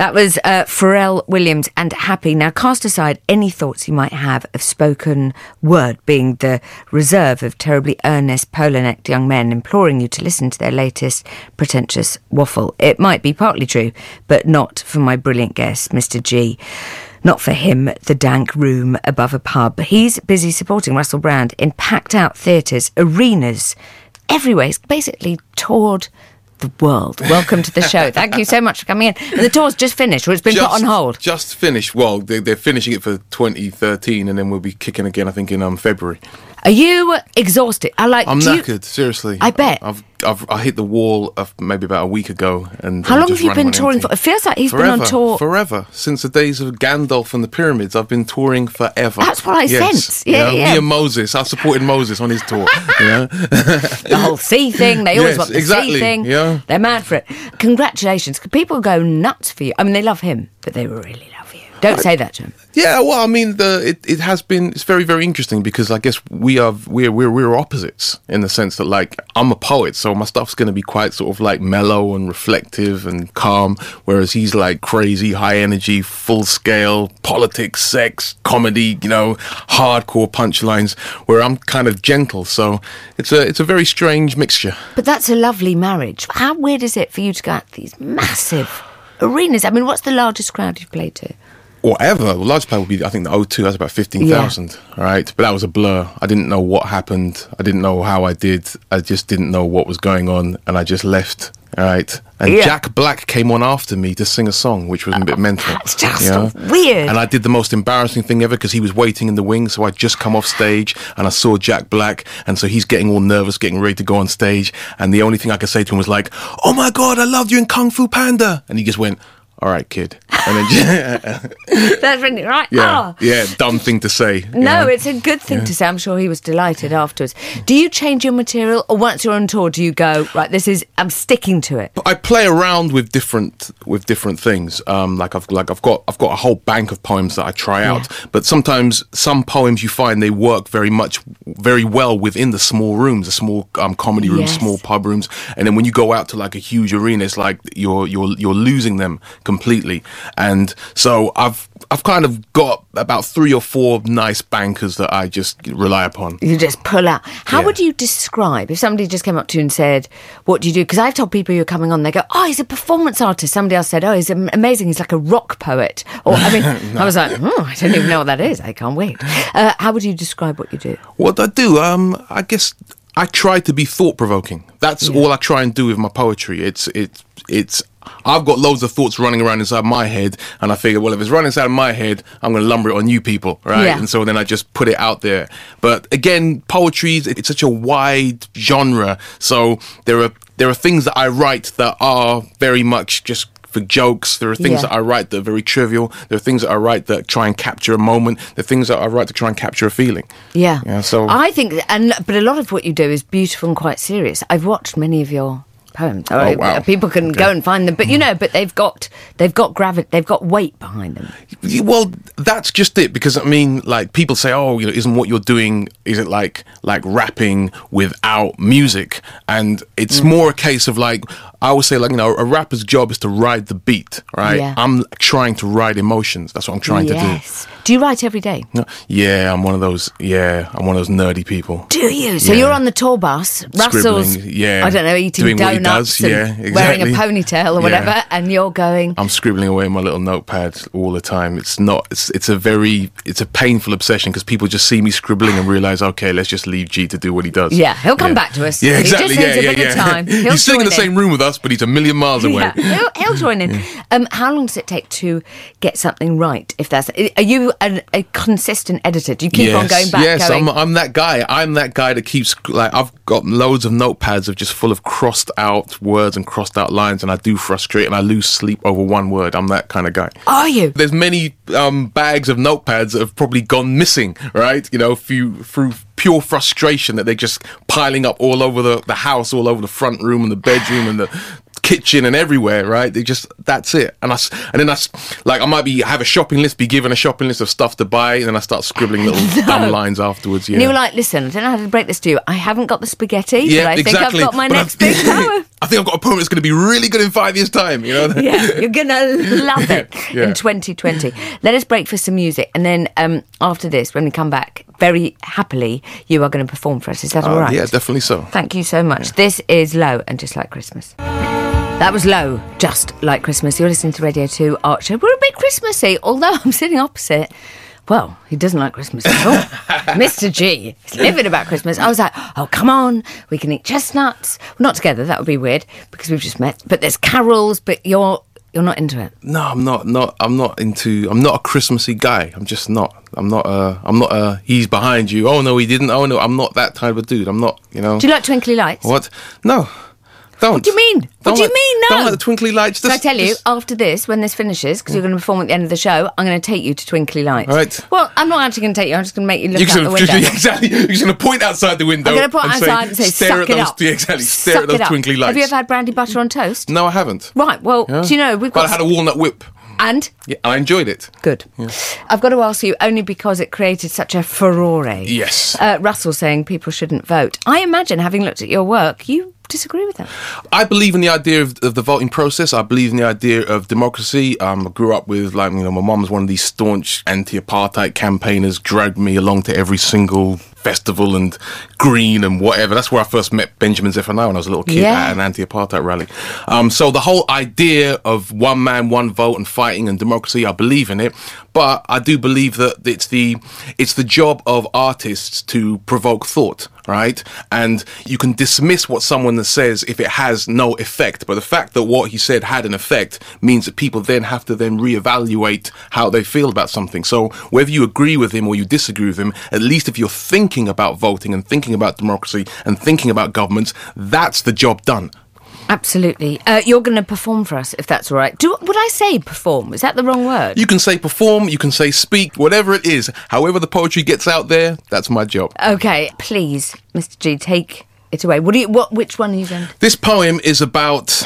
That was uh, Pharrell Williams and Happy. Now, cast aside any thoughts you might have of spoken word being the reserve of terribly earnest, polar necked young men imploring you to listen to their latest pretentious waffle. It might be partly true, but not for my brilliant guest, Mr. Gee. Not for him, the dank room above a pub. He's busy supporting Russell Brand in packed out theatres, arenas, everywhere. He's basically toured the world. Welcome to the show. Thank you so much for coming in. And the tour's just finished, or it's been just, put on hold. Just finished. Well, they, they're finishing it for 2013, and then we'll be kicking again. I think in um, February. Are you exhausted? I like. I'm do you- knackered. seriously. I bet. I've, I've I hit the wall of maybe about a week ago, and How I'm long have you been touring for? It feels like he's Forever, been on tour. forever since the days of Gandalf and the pyramids. I've been touring forever. That's what I sense. Yeah, you know, yeah. Me and Moses. I supported Moses on his tour. you know, the whole sea thing. They always Yes, want the sea thing. yeah. They're mad for it. Congratulations. People go nuts for you. I mean, they love him, but they were really love Don't say that to him. Yeah, well, I mean, the it, it has been it's very very interesting because I guess we are we're we're we're opposites in the sense that like I'm a poet, so my stuff's going to be quite sort of like mellow and reflective and calm, whereas he's like crazy, high energy, full scale politics, sex, comedy, you know, hardcore punchlines. Where I'm kind of gentle, so it's a it's a very strange mixture. But that's a lovely marriage. How weird is it for you to go out to these massive arenas? I mean, what's the largest crowd you've played to? Or ever. The largest play would be, I think, the O2. That's about 15,000, right? But that was a blur. I didn't know what happened. I didn't know how I did. I just didn't know what was going on. And I just left, all right? And Yeah. Jack Black came on after me to sing a song, which was a bit oh, mental. that's just you know? weird. And I did the most embarrassing thing ever because he was waiting in the wings. So I just come off stage and I saw Jack Black. And so he's getting all nervous, getting ready to go on stage. And the only thing I could say to him was like, Oh my God, I loved you in Kung Fu Panda. And he just went, All right, kid. And then, That's really right. Yeah, Ah. yeah, dumb thing to say. No, know? it's a good thing to say. I'm sure he was delighted afterwards. Do you change your material, or once you're on tour, do you go right? This is I'm sticking to it. I play around with different with different things. Um, like I've like I've got I've got a whole bank of poems that I try out. But sometimes some poems you find they work very much very well within the small rooms, the small um, comedy rooms, Yes. small pub rooms. And then when you go out to like a huge arena, it's like you're you're you're losing them completely. And so I've I've kind of got about three or four nice bankers that I just rely upon. You just pull out. How Yeah. would you describe if somebody just came up to you and said, "What do you do?" Because I've told people who are coming on, they go, "Oh, he's a performance artist." Somebody else said, "Oh, he's amazing. He's like a rock poet." Or I mean, I was like, oh, "I don't even know what that is. I can't wait." Uh, how would you describe what you do? What I do, um, I guess I try to be thought provoking. That's all I try and do with my poetry. It's it's it's. I've got loads of thoughts running around inside my head, and I figure, well, if it's running inside my head, I'm going to lumber it on you people, right? Yeah. And so then I just put it out there. But again, poetry is it's such a wide genre, so there are there are things that I write that are very much just for jokes. There are things Yeah. that I write that are very trivial. There are things that I write that try and capture a moment. There are things that I write to try and capture a feeling. Yeah. Yeah, so- I think, and but a lot of what you do is beautiful and quite serious. I've watched many of your poems. Oh, wow. People can go and find them, but you know, but they've got they've got gravity, they've got weight behind them. Well, that's just it because I mean, like people say, "Oh, you know, isn't what you're doing? Is it like like rapping without music?" And it's Mm. more a case of like I always say, like you know, a rapper's job is to ride the beat, right? Yeah. I'm trying to ride emotions. That's what I'm trying yes. Do Do you write every day? to do. Yeah, I'm one of those. Yeah, I'm one of those nerdy people. Do you? So Yeah. you're on the tour bus, Russell's, Scribbling, yeah. I don't know, eating he donuts does, and yeah, wearing a ponytail or Yeah. whatever, and you're going. I'm scribbling away on my little notepad all the time. It's not. It's it's a very it's a painful obsession because people just see me scribbling and realize, okay, let's just leave Gee to do what he does. Yeah, he'll come back to us. Yeah, He just exactly. needs yeah, a yeah, bit of yeah. time. He'll he's sitting in the same room with us, but he's a million miles away. Yeah, he'll, he'll join in. Um, how long does it take to get something right? If that's, are you a, a consistent editor? Do you keep on going back? Yes, going, I'm, I'm that guy. I'm that guy that keeps like I've got loads of notepads of just full of crossed out words and crossed out lines, and I do frustrate and I lose sleep over one word. I'm that kind of guy. Are you? There's many um, bags of notepads that have probably gone missing, right? You know, few, through pure frustration that they're just piling up all over the, the house, all over the front room and the bedroom and the kitchen and everywhere, right? They just that's it. And I and then I like I might be have a shopping list, be given a shopping list of stuff to buy, and then I start scribbling little dumb lines afterwards. Yeah. And you were like, listen, I don't know how to break this to you. I haven't got the spaghetti, Yeah, but I exactly. think I've got my But next big power. I think I've got a poem that's going to be really good in five years' time. You know? yeah, you're gonna love it Yeah. in 2020. Let us break for some music, and then um, after this, when we come back, very happily, you are going to perform for us. Is that all Uh, right? Yeah, definitely so. Thank you so much. This is Low and Just Like Christmas. That was Low, Just Like Christmas. You're listening to Radio 2 Arts Show. We're a bit Christmassy, although I'm sitting opposite. Well, he doesn't like Christmas at all. Mr. Gee is living about Christmas. I was like, oh, come on, we can eat chestnuts. Well, not together, that would be weird because we've just met. But there's carols, but you're you're not into it. No, I'm not. Not. I'm not into. I'm not a Christmassy guy. I'm just not. I'm not. Uh. I'm not. Uh. He's behind you. Oh no, he didn't. Oh no, I'm not that type of dude. I'm not. You know. Do you like twinkly lights? What? No. Don't. What do you mean? What Don't do you like- mean, no? Don't like the twinkly lights. Can I Just- tell you, just- after this, when this finishes, because you're going to perform at the end of the show, I'm going to take you to Twinkly Lights. All right. Well, I'm not actually going to take you. I'm just going to make you look You're out the gonna, window. exactly. You're just going to point outside the window. I'm going to and outside and say, stare suck at it those, up. Yeah, exactly. Stare Suck at those twinkly lights. Have you ever had brandy butter on toast? No, I haven't. Right. Well, Yeah. do you know we've But got I had a walnut whip. and Yeah, I enjoyed it. good. I've got to ask you only because it created such a furore. Yes. Uh, Russell saying people shouldn't vote. I imagine, having looked at your work, you disagree with that. I believe in the idea of, of the voting process. I believe in the idea of democracy. Um, I grew up with, like, you know, my mum was one of these staunch anti-apartheid campaigners, dragged me along to every single festival and green and whatever. That's where I first met Benjamin Zephaniah when I was a little kid Yeah. at an anti-apartheid rally. Um, so the whole idea of one man, one vote and fighting and democracy, I believe in it. But I do believe that it's the it's the job of artists to provoke thought, right? And you can dismiss what someone says if it has no effect. But the fact that what he said had an effect means that people then have to then reevaluate how they feel about something. So whether you agree with him or you disagree with him, at least if you're thinking about voting and thinking about democracy and thinking about governments, that's the job done. Absolutely. Uh, you're going to perform for us, if that's all right. Do would I say perform? Is that the wrong word? You can say perform, you can say speak, whatever it is. However the poetry gets out there, that's my job. Okay, please, Mr. Gee, take it away. What do you? What? Which one are you going? to... This poem is about,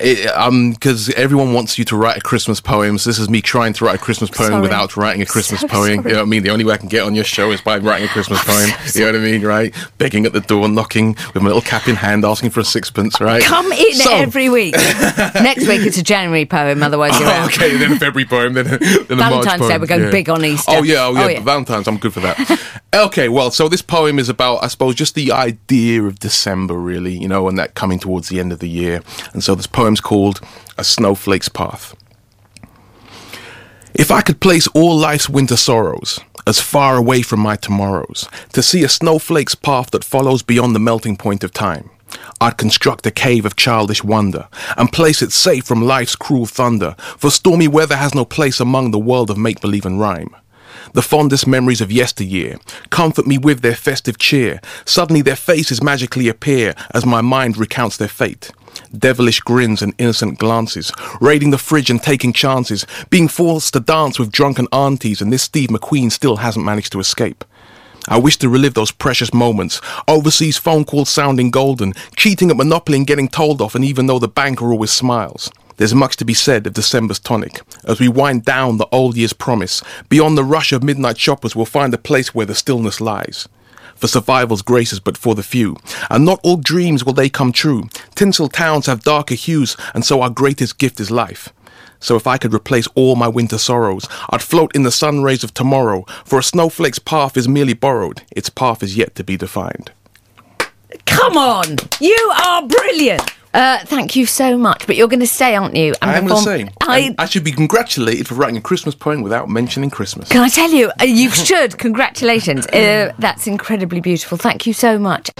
it, um, because everyone wants you to write a Christmas poem. So this is me trying to write a Christmas poem Sorry. without writing a Christmas So poem. sorry. You know what I mean? The only way I can get on your show is by writing a Christmas poem. you know what I mean, right? Begging at the door, knocking with my little cap in hand, asking for a sixpence, right? Come in So- every week. Next week it's a January poem. Otherwise you're Oh, out. okay, then a February poem, then, a- then a March Valentine's Day, poem. we're going big on Easter. Oh yeah, oh yeah, Oh, yeah. Valentine's. I'm good for that. okay, well, so this poem is about, I suppose, just the idea of December, really, you know, and that coming towards the end of the year. And so poem's called "A Snowflake's Path." If I could place all life's winter sorrows as far away from my tomorrows, to see a snowflake's path that follows beyond the melting point of time, I'd construct a cave of childish wonder and place it safe from life's cruel thunder, for stormy weather has no place among the world of make believe and rhyme. The fondest memories of yesteryear comfort me with their festive cheer. Suddenly their faces magically appear as my mind recounts their fate. Devilish grins and innocent glances, raiding the fridge and taking chances, being forced to dance with drunken aunties, and this Steve McQueen still hasn't managed to escape. I wish to relive those precious moments. Overseas phone calls sounding golden, cheating at Monopoly and getting told off, and even though the banker always smiles. There's much to be said of December's tonic. As we wind down the old year's promise, beyond the rush of midnight shoppers, we'll find a place where the stillness lies. For survival's graces, but for the few, and not all dreams will they come true. Tinsel towns have darker hues, and so our greatest gift is life. So if I could replace all my winter sorrows, I'd float in the sun rays of tomorrow, for a snowflake's path is merely borrowed, its path is yet to be defined. Come on, you are brilliant. Uh, thank you so much. But you're going to stay, aren't you? and I am going to I, I should be congratulated for writing a Christmas poem without mentioning Christmas. Can I tell you? Uh, you should. Congratulations. Uh, that's incredibly beautiful. Thank you so much.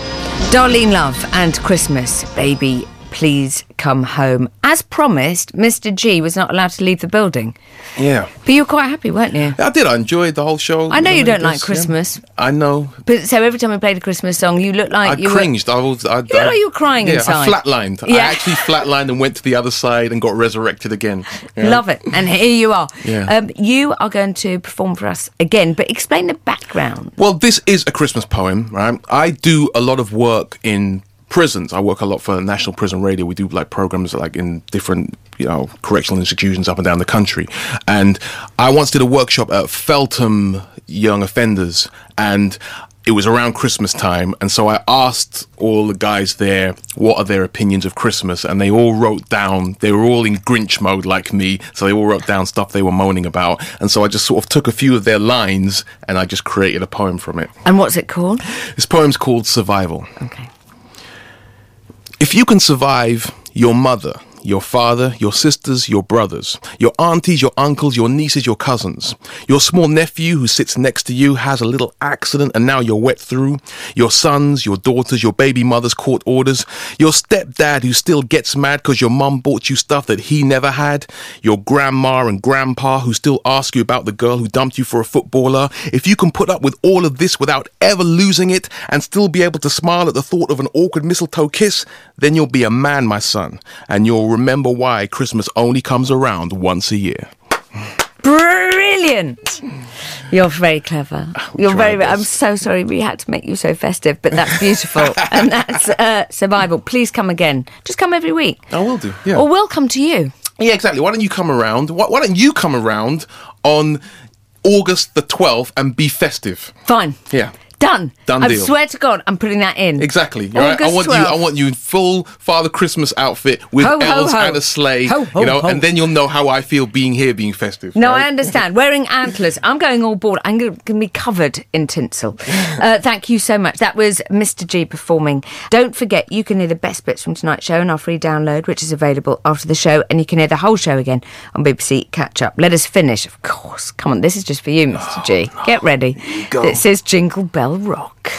Darlene Love and Christmas, baby, please come home. As promised, Mr. Gee was not allowed to leave the building. Yeah. But you were quite happy, weren't you? I did. I enjoyed the whole show. I know you don't like guess, yeah. Christmas. I know. But so every time we played a Christmas song, you looked like I you cringed. I was. I, look like you were crying yeah, inside. I flatlined. I Yeah. actually flatlined and went to the other side and got resurrected again. Yeah. Love it. And here you are. Yeah. Um, you are going to perform for us again, but explain the background. Well, this is a Christmas poem, right? I do a lot of work in prisons. I work a lot for National Prison Radio. We do like programs like in different, you know, correctional institutions up and down the country. And I once did a workshop at Feltham Young Offenders and it was around Christmas time, and so I asked all the guys there what are their opinions of Christmas, and they all wrote down. They were all in Grinch mode like me, so they all wrote down stuff they were moaning about, and so I just sort of took a few of their lines and I just created a poem from it. And what's it called? This poem's called Survival. Okay. If you can survive your mother, your father, your sisters, your brothers, your aunties, your uncles, your nieces, your cousins. Your small nephew who sits next to you has a little accident and now you're wet through. Your sons, your daughters, your baby mother's court orders. Your stepdad who still gets mad because your mum bought you stuff that he never had. Your grandma and grandpa who still ask you about the girl who dumped you for a footballer. If you can put up with all of this without ever losing it and still be able to smile at the thought of an awkward mistletoe kiss, then you'll be a man, my son, and you'll remember why Christmas only comes around once a year. Brilliant! You're very clever. You're try very. I'm so sorry we had to make you so festive, but that's beautiful, and that's uh, survival. Please come again. Just come every week, I will do. Yeah. or we'll come to you. Yeah, exactly. Why don't you come around? Why, why don't you come around on August the 12th and be festive? Fine. Yeah. Done. Done I deal. swear to God, I'm putting that in. Exactly. right? I want you. I want you in full Father Christmas outfit with Ho, ho, elves ho. and a sleigh. Ho, ho, you know, ho. and then you'll know how I feel being here, being festive. No, right? I understand. Wearing antlers. I'm going all board. I'm going to be covered in tinsel. Uh, thank you so much. That was Mr. Gee performing. Don't forget, you can hear the best bits from tonight's show in our free download, which is available after the show, and you can hear the whole show again on BBC Catch Up. Let us finish, of course. Come on, this is just for you, Mr. Gee. Get ready. go. It says Jingle Bell Rock.